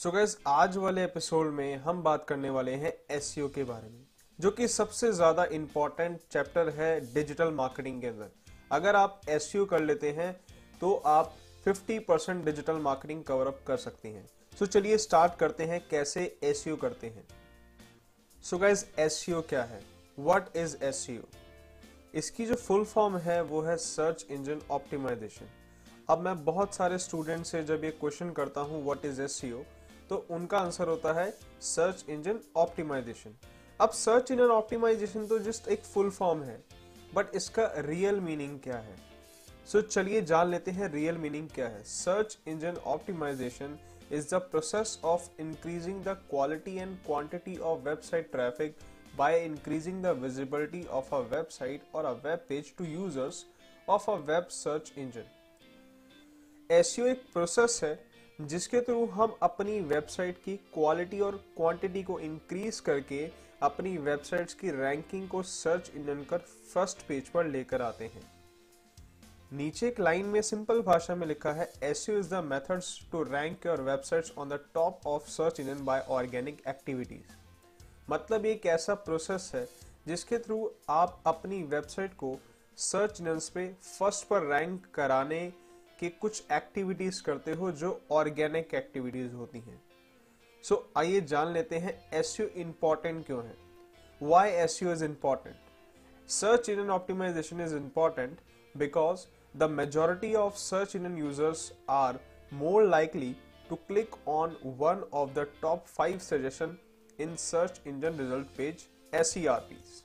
सो so gas आज वाले episode में हम बात करने वाले हैं एस के बारे में, जो कि सबसे ज़्यादा इंपॉर्टेंट चैप्टर है डिजिटल मार्केटिंग के अंदर। अगर आप एस कर लेते हैं तो आप 50% डिजिटल मार्केटिंग कवर अप कर सकते हैं। सो so चलिए स्टार्ट करते हैं, कैसे एस करते हैं। सो गैस एस क्या है? वट इज़ एस इसकी जो फुल फॉर्म है, वो है सर्च इंजन ऑप्टिमाइजेशन अब मैं बहुत सारे स्टूडेंट से जब ये क्वेश्चन करता हूँ व्हाट इज़ एस तो उनका आंसर होता है सर्च इंजन ऑप्टिमाइजेशन। अब सर्च इंजन ऑप्टिमाइजेशन तो जस्ट एक फुल फॉर्म है बट इसका रियल मीनिंग क्या है? सो so, चलिए जान लेते हैं रियल मीनिंग क्या है। Search engine optimisation is the process of increasing the quality and quantity of website traffic by increasing the visibility of a website और a web page to users of a web search engine S एक process है जिसके through हम अपनी website की quality और quantity को increase करके अपनी वेबसाइट्स की रैंकिंग को सर्च इंजन कर फ़र्स्ट पेज पर लेकर आते हैं। नीचे एक लाइन में सिंपल भाषा में लिखा है SEO is the methods to rank your websites on the top of search engine by organic activities मतलब एक ऐसा प्रोसेस है जिसके थ्रू आप अपनी वेबसाइट को सर्च इंजन पे फ़र्स्ट पर रैंक कराने कि कुछ एक्टिविटीज़ करते हो जो ऑर्गेनिक एक्टिविटीज़ होती हैं। सो so, आइए जान लेते हैं एस यू इंपॉर्टेंट क्यों है। Why SEO is important search engine optimisation is important because the majority of search engine users are more likely to click on one of the top five suggestion in search engine result page S E R Ps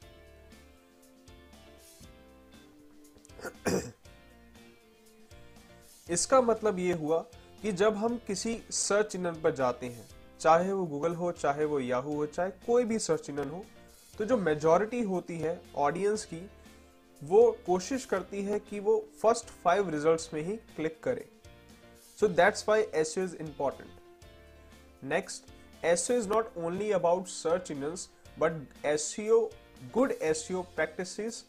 इसका मतलब ये हुआ कि जब हम किसी search engine पर जाते हैं, चाहे वो गूगल हो, चाहे वो याहू हो, चाहे कोई भी सर्च इंजन हो तो जो मेजॉरिटी होती है ऑडियंस की, वो कोशिश करती है कि वो फ़र्स्ट फाइव रिजल्ट्स में ही क्लिक करे। So that's why S is important next S is not only about search engine but S good S practice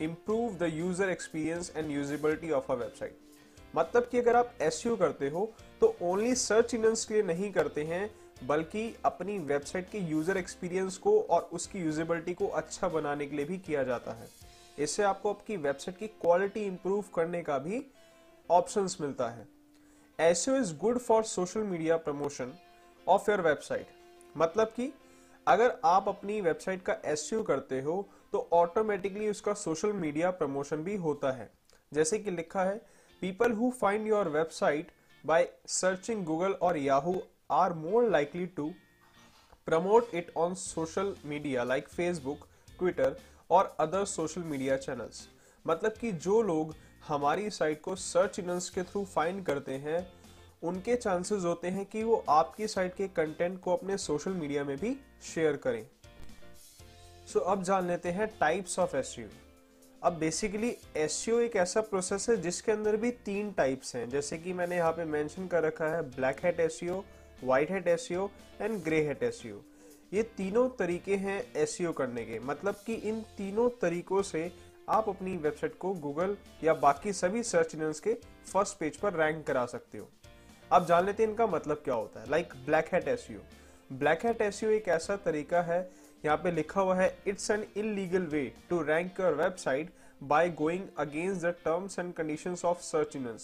improve the user experience and usability of a website मतलब कि अगर आप S करते हो तो ओनली सर्च इंजन के लिए नहीं करते हैं, बल्कि अपनी वेबसाइट के यूज़र एक्सपीरियंस को और उसकी यूजेबिलिटी को अच्छा बनाने के लिए भी किया जाता है। इससे आपको आपकी वेबसाइट की क्वालिटी इंप्रूव करने का भी ऑप्शंस मिलता है। S is good for social media promotion of your website मतलब कि अगर आप अपनी वेबसाइट का एस करते हो तो ऑटोमेटिकली उसका सोशल मीडिया प्रमोशन भी होता है। जैसे कि लिखा है People who find your website by searching Google or Yahoo are more likely to promote it on social media like Facebook, Twitter और अदर सोशल मीडिया चैनल्स मतलब कि जो लोग हमारी साइट को सर्च इंजन के थ्रू फाइंड करते हैं उनके चांसेस होते हैं कि वो आपकी साइट के कंटेंट को अपने सोशल मीडिया में भी शेयर करें सो so, अब जान लेते हैं टाइप्स ऑफ़ एस अब बेसिकली एस एक ऐसा प्रोसेस है जिसके अंदर भी तीन टाइप्स हैं। जैसे कि मैंने यहाँ पे मेंशन कर रखा है black hat S white hat S and grey hat S ये तीनों तरीके हैं एस करने के। मतलब कि इन तीनों तरीकों से आप अपनी वेबसाइट को गूगल या बाकी सभी सर्च इंजन के फ़र्स्ट पेज पर रैंक करा सकते हो। आप जान लेते हैं इनका मतलब क्या होता है। Like black hat S black hat S एक ऐसा तरीका है यहाँ पे लिखा हुआ है it's an illegal way to rank your website by going against the terms and conditions of search engine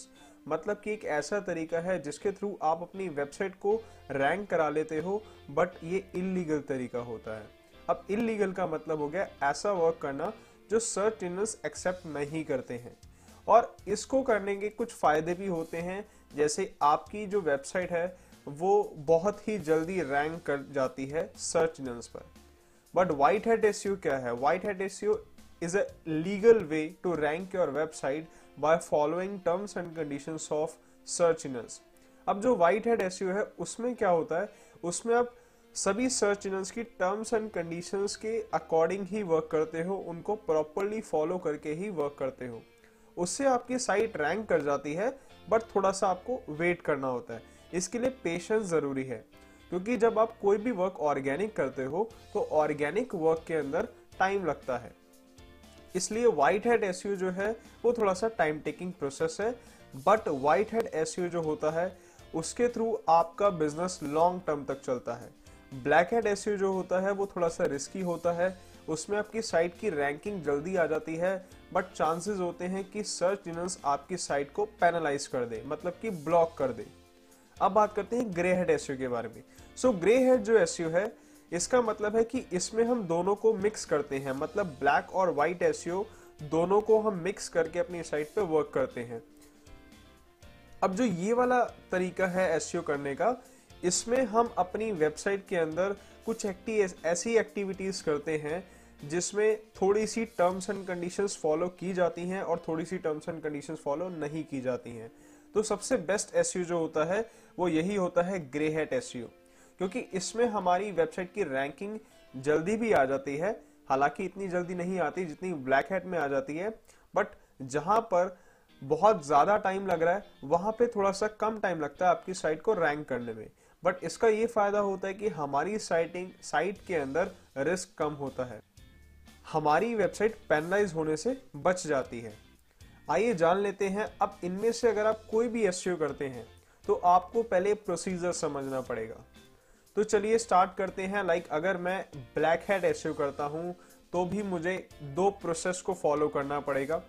मतलब कि एक ऐसा तरीका है जिसके थ्रू आप अपनी वेबसाइट को रैंक करा लेते हो बट ये इलीगल तरीका होता है। अब इलीगल का मतलब हो गया ऐसा वर्क करना जो सर्च इंजन एक्सेप्ट नहीं करते हैं। और इसको करने के कुछ फ़ायदे भी होते हैं, जैसे आपकी जो वेबसाइट है, वो बहुत ही जल्दी रैंक कर जाती है सर्च इंजन पर। बट व्हाइट हेड एस क्या है? White hat S is a legal way to rank your website by following terms and condition of search engine अब जो व्हाइट हेड एस है, उसमें क्या होता है? उसमें आप सभी सर्च इंजन की टर्म्स एंड कंडीशंस के अकॉर्डिंग ही वर्क करते हो, उनको प्रॉपरली फॉलो करके ही वर्क करते हो। उससे आपकी साइट रैंक कर जाती है बट थोड़ा सा आपको वेट करना होता है। इसके लिए पेशेंस ज़रूरी है। क्योंकि जब आप कोई भी वर्क ऑर्गेनिक करते हो तो ऑर्गेनिक वर्क के अंदर टाइम लगता है। इसलिए व्हाइट हेड एसयू जो है, वो थोड़ा सा टाइम टेकिंग प्रोसेस है। बट व्हाइट हेड एसयू जो होता है, उसके थ्रू आपका बिज़नेस लॉन्ग टर्म तक चलता है। ब्लैक हेड एसयू जो होता है, वो थोड़ा सा रिस्की होता है। उसमें आपकी साइट की रैंकिंग जल्दी आ जाती है बट चांसेस होते हैं कि सर्च इंजन आपकी साइट को पैनलाइज कर दे मतलब कि ब्लॉक कर दे। अब बात करते हैं ग्रे हेड एस के बारे में। सो ग्रे हेड जो एस है, इसका मतलब है कि इसमें हम दोनों को मिक्स करते हैं। मतलब ब्लैक और व्हाइट एस दोनों को हम मिक्स करके अपनी साइट पे वर्क करते हैं। अब जो ये वाला तरीका है एस करने का, इसमें हम अपनी वेबसाइट के अंदर कुछ ऐसी एक्टिविटीज़ करते हैं, जिसमें थोड़ी सी टर्म्स एंड कंडीशंस फॉलो की जाती हैं और थोड़ी सी टर्म्स एंड कंडीशंस फॉलो नहीं की जाती हैं। तो सबसे बेस्ट एस जो होता है, वो यही होता है ग्रे हेट एस क्योंकि इसमें हमारी वेबसाइट की रैंकिंग जल्दी भी आ जाती है। हालाँकि इतनी जल्दी नहीं आती जितनी ब्लैक हेट में आ जाती है। बट जहाँ पर बहुत ज़्यादा टाइम लग रहा है, वहाँ पे थोड़ा सा कम टाइम लगता है आपकी साइट को रैंक करने में। बट इसका ये फ़ायदा होता है कि हमारी साइटिंग साइट के अंदर रिस्क कम होता है। हमारी वेबसाइट पेनलाइज होने से बच जाती है। आइए जान लेते हैं, अब इनमें से अगर आप कोई भी एस करते हैं तो आपको पहले प्रोसीजर समझना पड़ेगा। तो चलिए स्टार्ट करते हैं। लाइक अगर मैं ब्लैक हेड एस करता हूँ तो भी मुझे दो प्रोसेस को फॉलो करना पड़ेगा।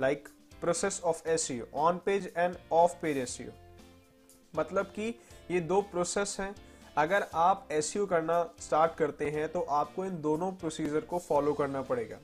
Like process of SEO on page and off page S मतलब कि ये दो प्रोसेस हैं। अगर आप एस करना स्टार्ट करते हैं तो आपको इन दोनों प्रोसीजर को फॉलो करना पड़ेगा।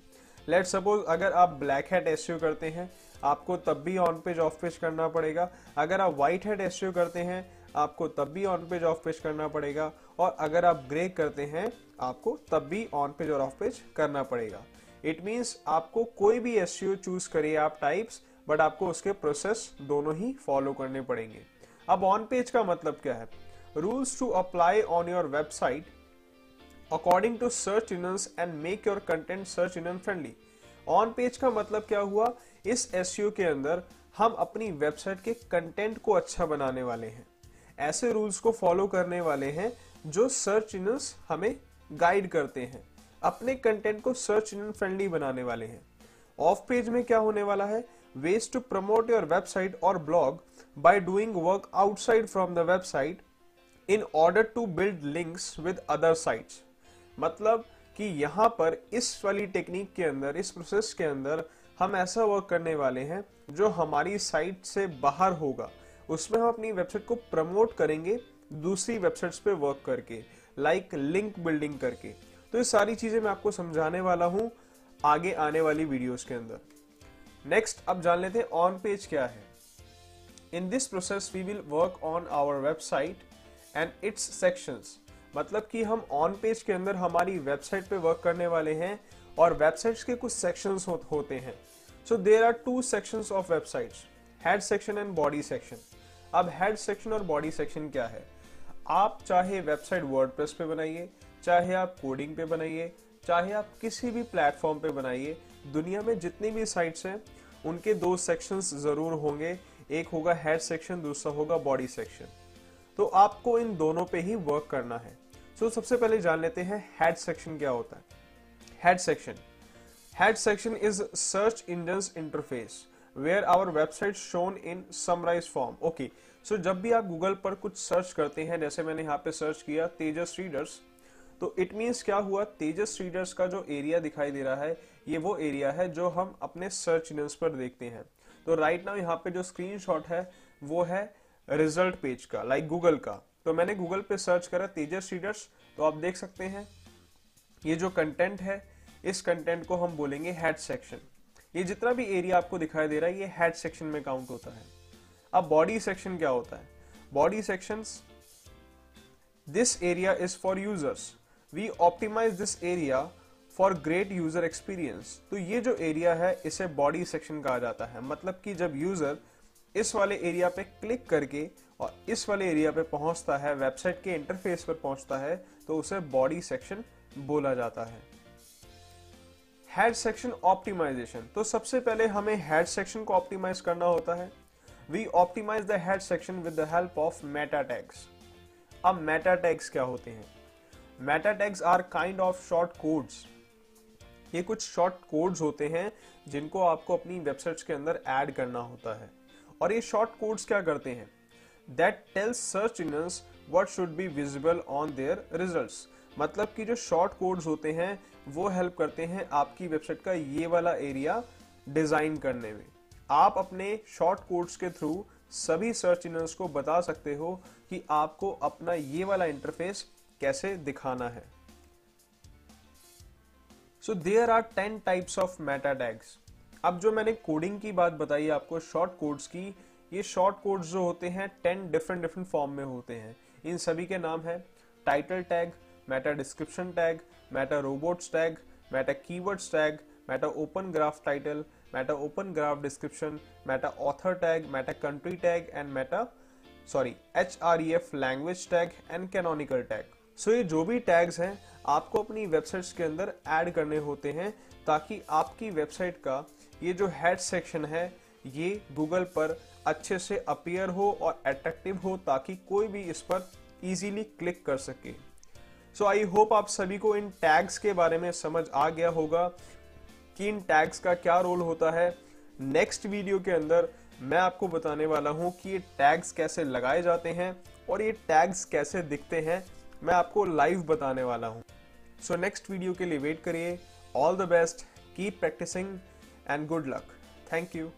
लेट सपोज़ अगर आप ब्लैक हेड एस करते हैं, आपको तब भी ऑन पेज ऑफ़ पेज करना पड़ेगा। अगर आप व्हाइट हेड एस करते हैं, आपको तब भी ऑन पेज ऑफ़ पेज करना पड़ेगा। और अगर आप ग्रे करते हैं, आपको तब भी ऑन पेज और ऑफ़ पेज करना पड़ेगा। इट मीन्स आपको कोई भी एस चूज़ करिए आप टाइप्स बट आपको उसके प्रोसेस दोनों ही फॉलो करने पड़ेंगे। अब ऑन पेज का मतलब क्या है? Rules to apply on your website according to search engine and make your content search engine friendly on page का मतलब क्या हुआ? इस एस के अंदर हम अपनी वेबसाइट के कंटेंट को अच्छा बनाने वाले हैं। ऐसे रूल्स को फॉलो करने वाले हैं जो सर्च इंजन हमें गाइड करते हैं। अपने कंटेंट को सर्च इंजन फ्रेंडली बनाने वाले हैं। ऑफ़ पेज में क्या होने वाला है? Ways to promote your website और blog by doing work outside from the website in order to build links with other sites मतलब कि यहाँ पर इस वाली टेक्निक के अंदर, इस प्रोसेस के अंदर हम ऐसा वर्क करने वाले हैं जो हमारी साइट से बाहर होगा। उसमें हम अपनी वेबसाइट को प्रमोट करेंगे दूसरी वेबसाइट्स पे वर्क करके लाइक लिंक बिल्डिंग करके। तो ये सारी चीज़ें मैं आपको समझाने वाला हूँ आगे आने वाली वीडियोस के अंदर। नेक्स्ट अब जान लेते हैं ऑन पेज क्या है। In this process we will work on our website and its sections. मतलब कि हम ऑन पेज के अंदर हमारी वेबसाइट पे वर्क करने वाले हैं और वेबसाइट्स के कुछ सेक्शंस हो, होते हैं। So there are two sections of websites head section and body section अब हेड सेक्शन और बॉडी सेक्शन क्या है? आप चाहे वेबसाइट वर्डप्रेस पे बनाइए चाहे आप कोडिंग पे बनाइए चाहे आप किसी भी प्लेटफॉर्म पे बनाइए दुनिया में जितनी भी साइट्स हैं उनके दो सेक्शंस ज़रूर होंगे। एक होगा हेड सेक्शन दूसरा होगा बॉडी सेक्शन तो आपको इन दोनों पे ही वर्क करना है। सो so, सबसे पहले जान लेते हैं हेड सेक्शन क्या होता है। Head section head section is search engine interface where our website shown in summarise form okay so जब भी आप गूगल पर कुछ सर्च करते हैं जैसे मैंने यहाँ पे सर्च किया तेजस रीडर्स तो इट मीन्स क्या हुआ? तेजस रीडर्स का जो एरिया दिखाई दे रहा है ये वो एरिया है जो हम अपने सर्च इंजन पर देखते हैं। तो राइट नाउ यहाँ पे जो स्क्रीनशॉट है वो है रिज़ल्ट पेज का लाइक like गूगल का। तो मैंने गूगल पे सर्च करा तेजस रीडर्स तो आप देख सकते हैं, ये जो कंटेंट है, इस कंटेंट को हम बोलेंगे हेड सेक्शन ये जितना भी एरिया आपको दिखाई दे रहा है, ये हेड सेक्शन में काउंट होता है। अब बॉडी सेक्शन क्या होता है? Body section this area is for users we optimise this area for great user experience तो ये जो एरिया है, इसे बॉडी सेक्शन कहा जाता है। मतलब कि जब यूज़र इस वाले एरिया पे क्लिक करके और इस वाले एरिया पे पहुँचता है वेबसाइट के इंटरफेस पर पहुँचता है तो उसे बॉडी सेक्शन बोला जाता है। हेड सेक्शन ऑप्टिमाइजेशन तो सबसे पहले हमें हेड सेक्शन को ऑप्टिमाइज करना होता है। We optimise the head section with the help of meta tags अब मेटा टैग्स क्या होते हैं? Meta tags are kind of short codes ये कुछ शॉर्ट कोड्स होते हैं जिनको आपको अपनी वेबसाइट्स के अंदर ऐड करना होता है। और ये शॉर्ट कोड्स क्या करते हैं? That tells search engines what should be visible on their results मतलब कि जो शॉर्ट कोड्स होते हैं, वो हेल्प करते हैं आपकी वेबसाइट का ये वाला एरिया डिज़ाइन करने में। आप अपने शॉर्ट कोड्स के थ्रू सभी सर्च इंजन्स को बता सकते हो कि आपको अपना ये वाला इंटरफेस कैसे दिखाना है। So there are ten types of meta tags अब जो मैंने कोडिंग की बात बताई आपको शॉर्ट कोड्स की, ये शॉर्ट कोड्स जो होते हैं टेन डिफरेंट डिफरेंट फॉर्म में होते हैं। इन सभी के नाम है title tag meta description tag meta robots tag meta keywords tag meta open graph title meta open graph description meta author tag meta country tag and meta sorry H R E F language tag and canonical tag so ये जो भी tags हैं, आपको अपनी websites के अंदर add करने होते हैं ताकि आपकी वेबसाइट का ये जो हेड सेक्शन है, ये गूगल पर अच्छे से अपियर हो और अट्रैक्टिव हो ताकि कोई भी इस पर इजीली क्लिक कर सके। सो आई होप आप सभी को इन टैग्स के बारे में समझ आ गया होगा कि इन टैग्स का क्या रोल होता है। नेक्स्ट वीडियो के अंदर मैं आपको बताने वाला हूँ कि ये टैग्स कैसे लगाए जाते हैं और ये टैग्स कैसे दिखते हैं। मैं आपको लाइव बताने वाला हूँ। सो नेक्स्ट वीडियो के लिए वेट करिए। All the best keep practising and good luck thank you